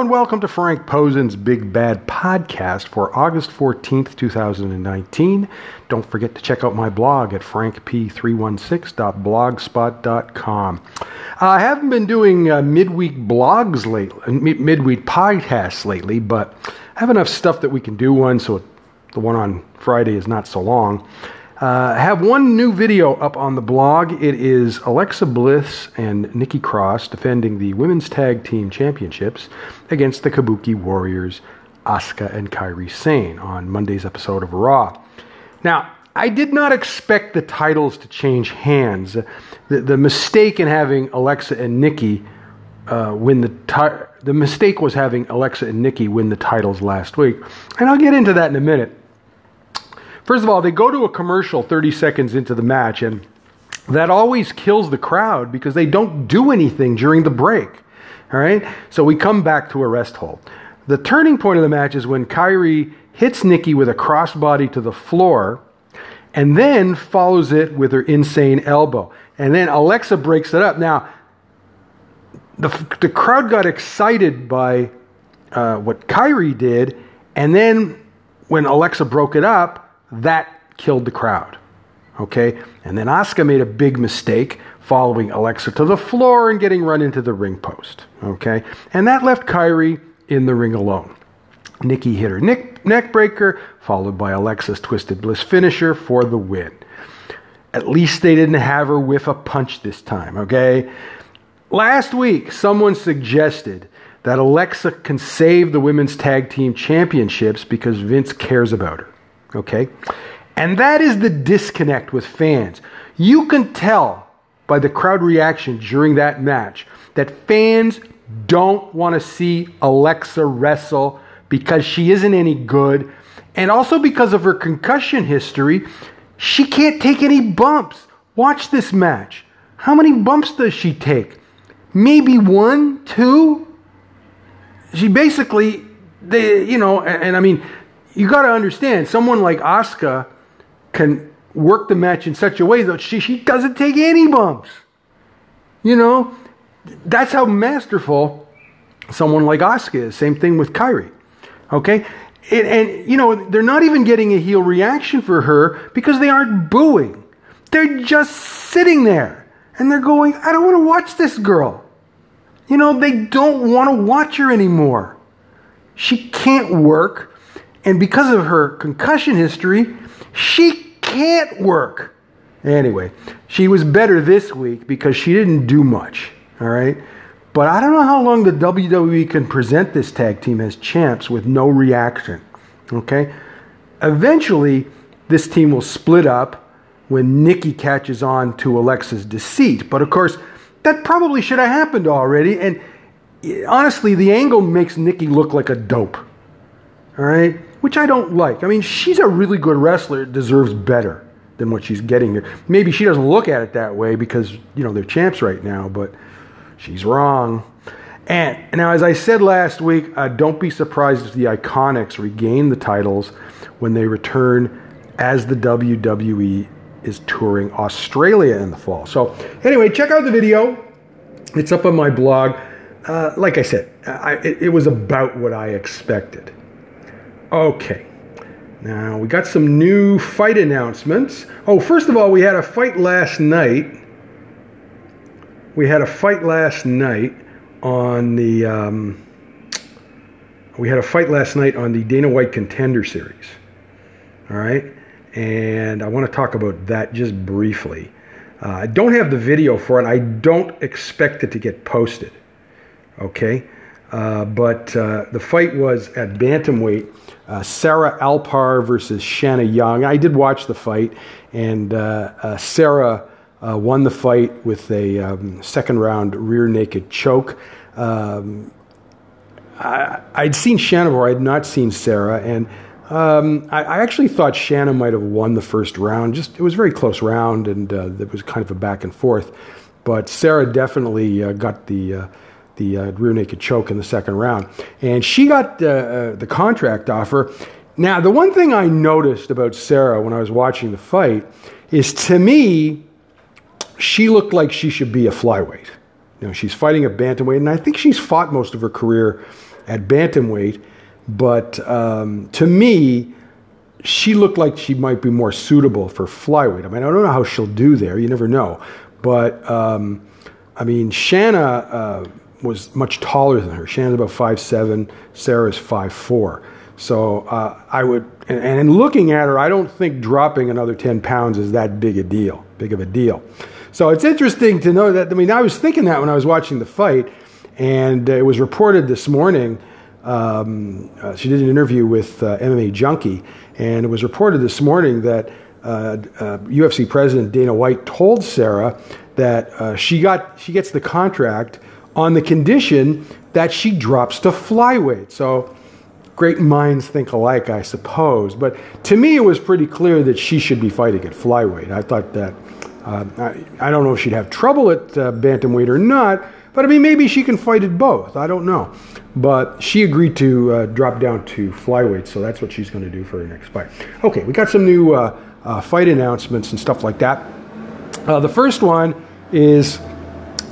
and welcome to Frank Posen's Big Bad Podcast for August 14th, 2019. Don't forget to check out my blog at frankp316.blogspot.com. I haven't been doing uh, midweek blogs lately, uh, midweek podcasts lately, but I have enough stuff that we can do one, so the one on Friday is not so long. Uh, have one new video up on the blog. It is Alexa Bliss and Nikki Cross defending the Women's Tag Team Championships against the Kabuki Warriors, Asuka and Kairi Sane, on Monday's episode of Raw. Now, I did not expect the titles to change hands. The, the mistake in having Alexa and Nikki uh, win the ti- the mistake was having Alexa and Nikki win the titles last week, and I'll get into that in a minute. First of all, they go to a commercial 30 seconds into the match, and that always kills the crowd because they don't do anything during the break. All right? So we come back to a rest hold. The turning point of the match is when Kairi hits Nikki with a crossbody to the floor and then follows it with her insane elbow. And then Alexa breaks it up. Now, the, the crowd got excited by uh, what Kairi did, and then when Alexa broke it up, that killed the crowd. Okay? And then Asuka made a big mistake following Alexa to the floor and getting run into the ring post. Okay? And that left Kairi in the ring alone. Nikki hit her neck, neck breaker, followed by Alexa's Twisted Bliss finisher for the win. At least they didn't have her whiff a punch this time, okay? Last week, someone suggested that Alexa can save the women's tag team championships because Vince cares about her. Okay? And that is the disconnect with fans. You can tell by the crowd reaction during that match that fans don't want to see Alexa wrestle because she isn't any good. And also because of her concussion history, she can't take any bumps. Watch this match. How many bumps does she take? Maybe one, two? She basically, they, you know, and, and I mean, you got to understand, someone like Asuka can work the match in such a way that she, she doesn't take any bumps. You know, that's how masterful someone like Asuka is. Same thing with Kairi. Okay? And, and, you know, they're not even getting a heel reaction for her because they aren't booing. They're just sitting there and they're going, I don't want to watch this girl. You know, they don't want to watch her anymore. She can't work. And because of her concussion history, she can't work. Anyway, she was better this week because she didn't do much. All right? But I don't know how long the WWE can present this tag team as champs with no reaction. Okay? Eventually, this team will split up when Nikki catches on to Alexa's deceit. But of course, that probably should have happened already. And eh, honestly, the angle makes Nikki look like a dope. All right? Which I don't like. I mean, she's a really good wrestler, deserves better than what she's getting here. Maybe she doesn't look at it that way because, you know, they're champs right now, but she's wrong. And now, as I said last week, uh, don't be surprised if the Iconics regain the titles when they return as the WWE is touring Australia in the fall. So, anyway, check out the video. It's up on my blog. Uh, like I said, I, it, it was about what I expected. Okay. Now, we got some new fight announcements. Oh, first of all, we had a fight last night. We had a fight last night on the. Um, we had a fight last night on the Dana White Contender Series. All right. And I want to talk about that just briefly. Uh, I don't have the video for it. I don't expect it to get posted. Okay. Uh, but uh, the fight was at bantamweight. Uh, Sarah Alpar versus Shanna Young. I did watch the fight, and uh, uh, Sarah won the fight with a um, second round rear naked choke. Um, I, would seen Shanna before, I had not seen Sarah, and um, I, I, actually thought Shanna might have won the first round. Just it was a very close round, and it was kind of a back and forth. But Sarah definitely got the the uh, rear naked choke in the second round. And she got uh, uh, the contract offer. Now, the one thing I noticed about Sarah when I was watching the fight is to me, she looked like she should be a flyweight. You know, she's fighting a bantamweight, and I think she's fought most of her career at bantamweight. But um, to me, she looked like she might be more suitable for flyweight. I mean, I don't know how she'll do there. You never know. But um, I mean, Shanna uh, was much taller than her. Shannon's about five seven. Sarah's five four. So uh, I would, and, and looking at her, I don't think dropping another ten pounds is that big a deal. Big of a deal. So it's interesting to know that. I mean, I was thinking that when I was watching the fight, and it was reported this morning. Um, uh, she did an interview with uh, MMA Junkie, and it was reported this morning that uh, UFC uh, President Dana White told Sarah that uh, she got she gets the contract on the condition that she drops to flyweight. So great minds think alike, I suppose. But to me, it was pretty clear that she should be fighting at flyweight. I thought that uh, I, I, don't know if she'd have trouble at uh, bantamweight or not, but I mean, maybe she can fight at both. I don't know. But she agreed to uh, drop down to flyweight, so that's what she's going to do for her next fight. Okay, we got some new uh, uh, fight announcements and stuff like that. Uh, the first one is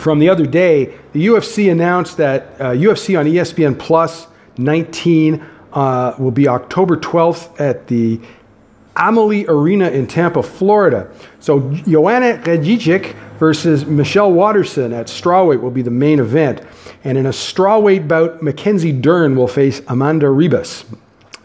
from the other day. The UFC announced that UFC on ESPN Plus 19 will be October 12th at the Amalie Arena in Tampa, Florida. So Joanna Jędrzejczyk versus Michelle Waterson at strawweight will be the main event. And in a strawweight bout, Mackenzie Dern will face Amanda Ribas.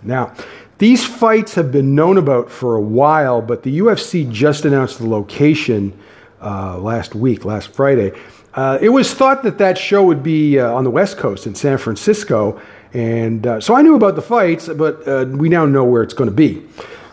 Now, these fights have been known about for a while, but the UFC just announced the location uh, last week, last Friday. Uh, it was thought that that show would be uh, on the West Coast in San Francisco, and uh, so I knew about the fights, but uh, we now know where it's going to be.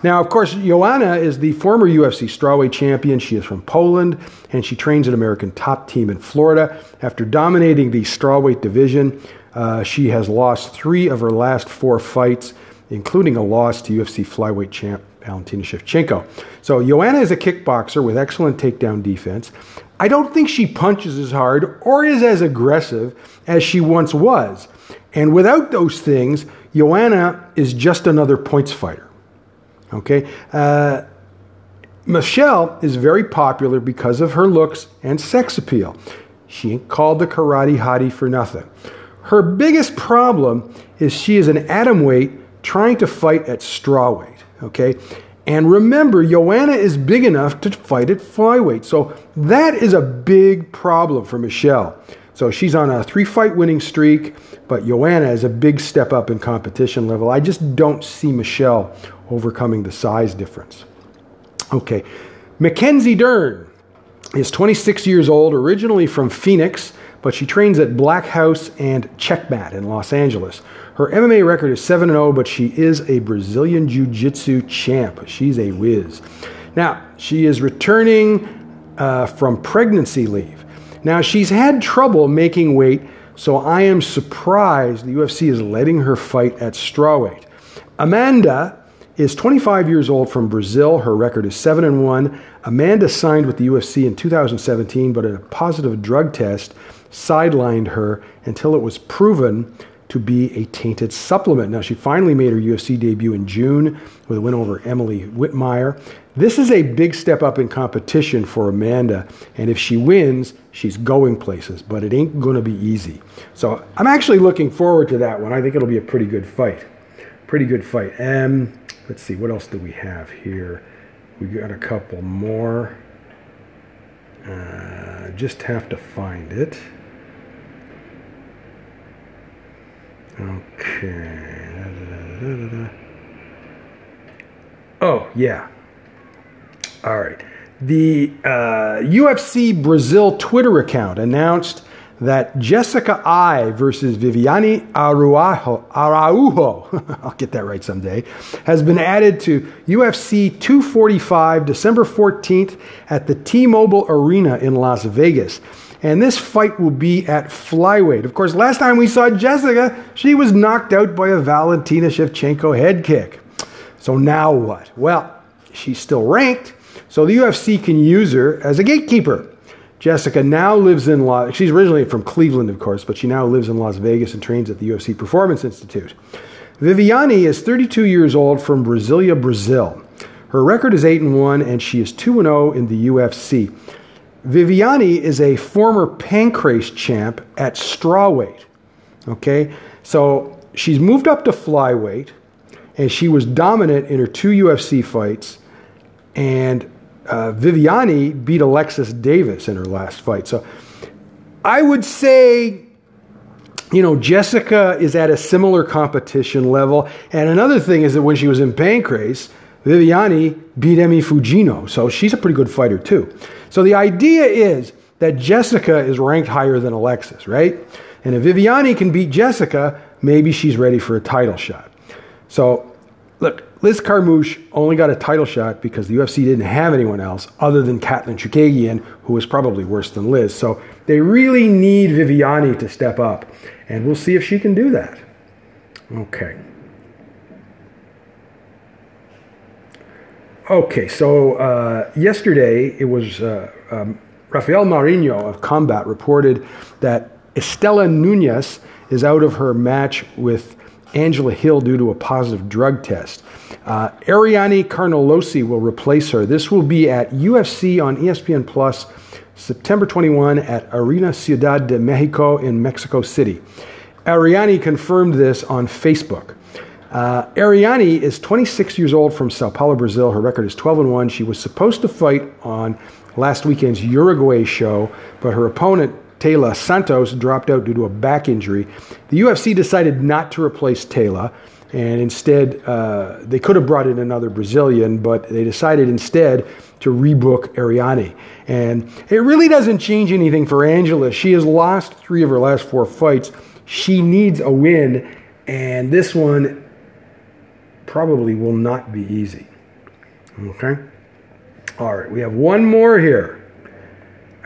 Now, of course, Joanna is the former UFC strawweight champion. She is from Poland, and she trains at American Top Team in Florida. After dominating the strawweight division, uh, she has lost three of her last four fights, including a loss to UFC flyweight champ Valentina Shevchenko. So, Joanna is a kickboxer with excellent takedown defense. I don't think she punches as hard or is as aggressive as she once was. And without those things, Joanna is just another points fighter. Okay? Uh, Michelle is very popular because of her looks and sex appeal. She ain't called the karate hottie for nothing. Her biggest problem is she is an atom weight trying to fight at straw weight. Okay? And remember, Joanna is big enough to fight at flyweight. So that is a big problem for Michelle. So she's on a three fight winning streak, but Joanna is a big step up in competition level. I just don't see Michelle overcoming the size difference. Okay, Mackenzie Dern is 26 years old, originally from Phoenix, but she trains at Black House and Checkmat in Los Angeles. Her MMA record is 7 0, but she is a Brazilian Jiu Jitsu champ. She's a whiz. Now, she is returning uh, from pregnancy leave. Now, she's had trouble making weight, so I am surprised the UFC is letting her fight at strawweight. Amanda is 25 years old from Brazil. Her record is 7 and 1. Amanda signed with the UFC in 2017, but a positive drug test sidelined her until it was proven to be a tainted supplement. Now, she finally made her UFC debut in June with a win over Emily Whitmire. This is a big step up in competition for Amanda, and if she wins, she's going places, but it ain't going to be easy. So I'm actually looking forward to that one. I think it'll be a pretty good fight. Pretty good fight. Um, let's see, what else do we have here? We got a couple more. Uh, just have to find it. Okay. Da, da, da, oh, yeah. All right. The uh, UFC Brazil Twitter account announced that Jessica Eye versus Viviane Araujo, Araujo, I'll get that right someday, has been added to UFC 245 December 14th at the T-Mobile Arena in Las Vegas. And this fight will be at flyweight. Of course, last time we saw Jessica, she was knocked out by a Valentina Shevchenko head kick. So now what? Well, she's still ranked, so the UFC can use her as a gatekeeper. Jessica now lives in Las she's originally from Cleveland, of course, but she now lives in Las Vegas and trains at the UFC Performance Institute. Viviane is 32 years old from Brasilia, Brazil. Her record is 8 and 1 and she is 2 and 0 in the UFC. Viviane is a former Pancrase champ at strawweight. Okay, so she's moved up to flyweight, and she was dominant in her two UFC fights. And uh, Viviane beat Alexis Davis in her last fight. So I would say, you know, Jessica is at a similar competition level. And another thing is that when she was in Pancrase, Viviane beat Emi Fujino. So she's a pretty good fighter, too. So the idea is that Jessica is ranked higher than Alexis, right? And if Viviane can beat Jessica, maybe she's ready for a title shot. So, look, Liz Carmouche only got a title shot because the UFC didn't have anyone else other than Katlyn Chookagian, who was probably worse than Liz. So they really need Viviane to step up, and we'll see if she can do that. Okay. Okay, so uh, yesterday it was uh, um, Rafael Marinho of Combat reported that Estela Nunes is out of her match with Angela Hill due to a positive drug test. Uh, Ariane Carnelossi will replace her. This will be at UFC on ESPN Plus September 21 at Arena Ciudad de Mexico in Mexico City. Ariane confirmed this on Facebook. Uh, Ariane is 26 years old from Sao Paulo, Brazil. Her record is 12 and 1. She was supposed to fight on last weekend's Uruguay show, but her opponent Taila Santos dropped out due to a back injury. The UFC decided not to replace Taila, and instead, uh, they could have brought in another Brazilian, but they decided instead to rebook Ariane. And it really doesn't change anything for Angela. She has lost three of her last four fights. She needs a win, and this one probably will not be easy. Okay? All right, we have one more here.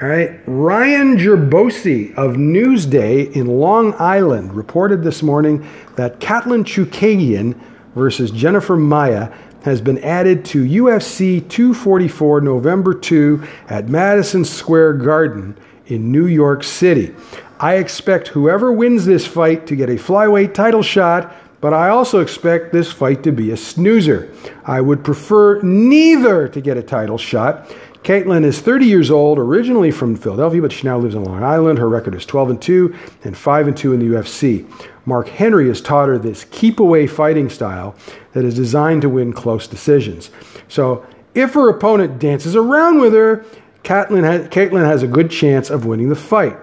All right. Ryan Gerbosi of Newsday in Long Island reported this morning that Katlyn Chookagian versus Jennifer Maia has been added to UFC 244 November 2 at Madison Square Garden in New York City. I expect whoever wins this fight to get a flyweight title shot, but I also expect this fight to be a snoozer. I would prefer neither to get a title shot. Katlyn is 30 years old, originally from Philadelphia, but she now lives in Long Island. Her record is 12 and 2 and 5 and 2 in the UFC. Mark Henry has taught her this keep away fighting style that is designed to win close decisions. So, if her opponent dances around with her, Katlyn has, has a good chance of winning the fight.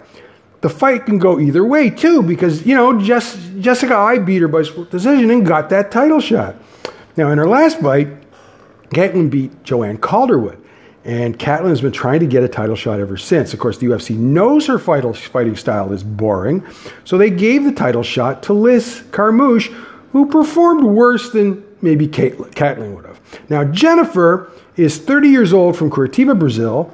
The fight can go either way, too, because, you know, Jess, Jessica Eye beat her by split decision and got that title shot. Now, in her last fight, Katlyn beat Joanne Calderwood. And Katlyn has been trying to get a title shot ever since. Of course, the UFC knows her fighting style is boring, so they gave the title shot to Liz Carmouche, who performed worse than maybe Katlyn would have. Now, Jennifer is 30 years old from Curitiba, Brazil.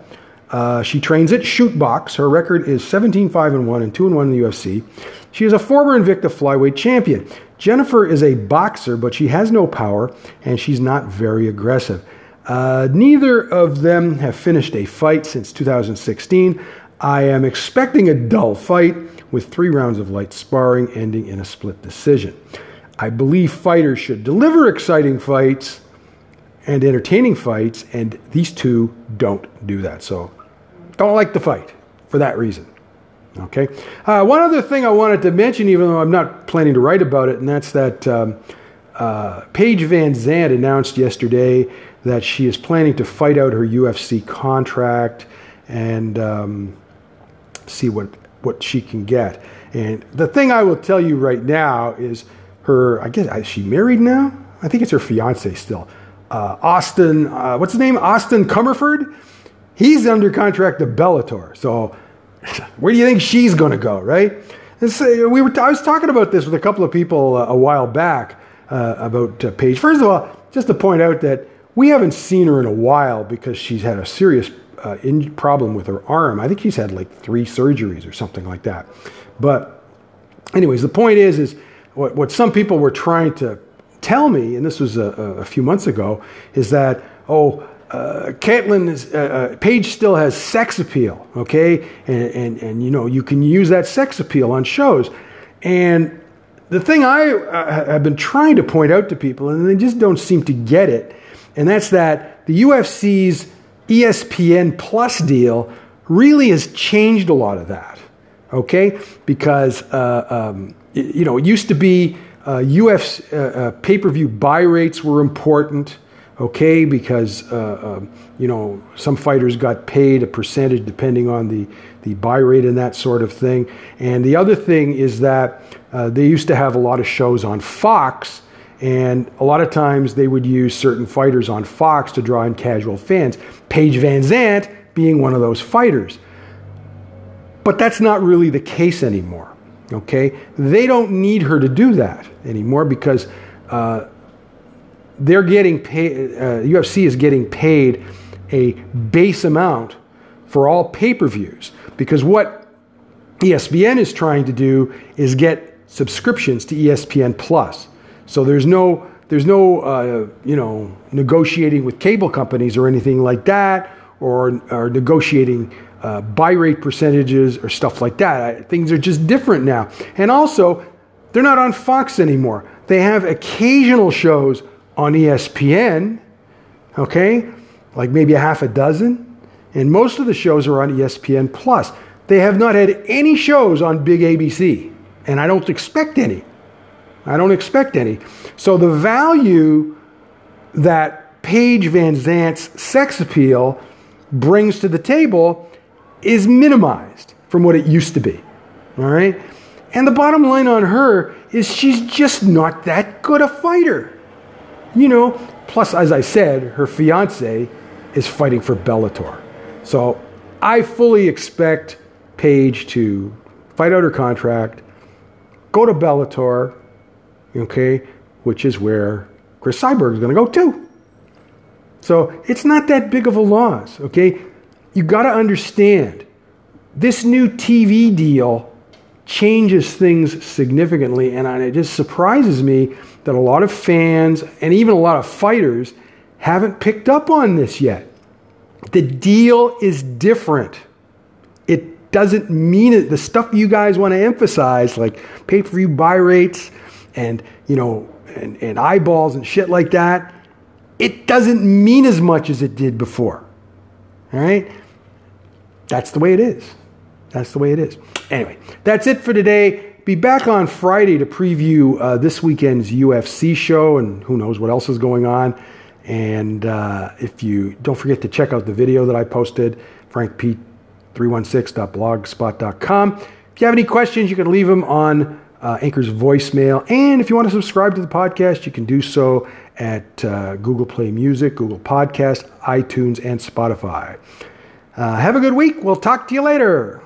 Uh, she trains at Shootbox. Her record is 17 5 and 1 and 2 and 1 in the UFC. She is a former Invicta flyweight champion. Jennifer is a boxer, but she has no power and she's not very aggressive. Uh, neither of them have finished a fight since 2016. I am expecting a dull fight with three rounds of light sparring ending in a split decision. I believe fighters should deliver exciting fights and entertaining fights, and these two don't do that. So, don't like to fight for that reason. Okay. Uh, one other thing I wanted to mention, even though I'm not planning to write about it, and that's that um, uh, Paige VanZant announced yesterday that she is planning to fight out her UFC contract and um, see what what she can get. And the thing I will tell you right now is her. I guess is she married now? I think it's her fiance still. Uh, Austin, uh, what's his name? Austin Comerford. He's under contract to Bellator. So where do you think she's going to go? Right? So we were. I was talking about this with a couple of people uh, a while back uh, about uh, Paige. First of all, just to point out that we haven't seen her in a while because she's had a serious uh, in- problem with her arm. I think she's had like three surgeries or something like that. But, anyways, the point is, is what, what some people were trying to tell me, and this was a, a few months ago, is that oh, uh, Katlyn is, uh, uh, Paige still has sex appeal, okay, and, and and you know you can use that sex appeal on shows, and the thing I uh, have been trying to point out to people, and they just don't seem to get it, and that's that the UFC's ESPN Plus deal really has changed a lot of that. Okay, because uh, um, you know it used to be uh, UFC uh, uh, pay-per-view buy rates were important. Okay, because uh, um, you know some fighters got paid a percentage depending on the the buy rate and that sort of thing. And the other thing is that uh, they used to have a lot of shows on Fox. And a lot of times they would use certain fighters on Fox to draw in casual fans. Paige VanZant being one of those fighters. But that's not really the case anymore. Okay? They don't need her to do that anymore because uh, they're getting paid, uh, UFC is getting paid a base amount for all pay per views. Because what ESPN is trying to do is get subscriptions to ESPN Plus. So there's no there's no uh, you know negotiating with cable companies or anything like that, or, or negotiating uh, buy rate percentages or stuff like that. Things are just different now. And also, they're not on Fox anymore. They have occasional shows on ESPN, okay, like maybe a half a dozen. And most of the shows are on ESPN Plus. They have not had any shows on Big ABC, and I don't expect any. I don't expect any. So the value that Paige VanZant's sex appeal brings to the table is minimized from what it used to be. All right? And the bottom line on her is she's just not that good a fighter. You know, plus, as I said, her fiance is fighting for Bellator. So I fully expect Paige to fight out her contract, go to Bellator, okay, which is where Cris Cyborg is going to go too. So it's not that big of a loss, okay? You got to understand this new TV deal changes things significantly, and it just surprises me that a lot of fans and even a lot of fighters haven't picked up on this yet. The deal is different. It doesn't mean it. The stuff you guys want to emphasize, like pay per view buy rates and, you know, and, and eyeballs and shit like that, it doesn't mean as much as it did before. All right? That's the way it is. That's the way it is. Anyway, that's it for today. Be back on Friday to preview uh, this weekend's UFC show and who knows what else is going on. And uh, if you don't forget to check out the video that I posted, frankp316.blogspot.com. If you have any questions, you can leave them on uh, Anchor's voicemail. And if you want to subscribe to the podcast, you can do so at uh, Google Play Music, Google Podcast, iTunes, and Spotify. Uh, have a good week. We'll talk to you later.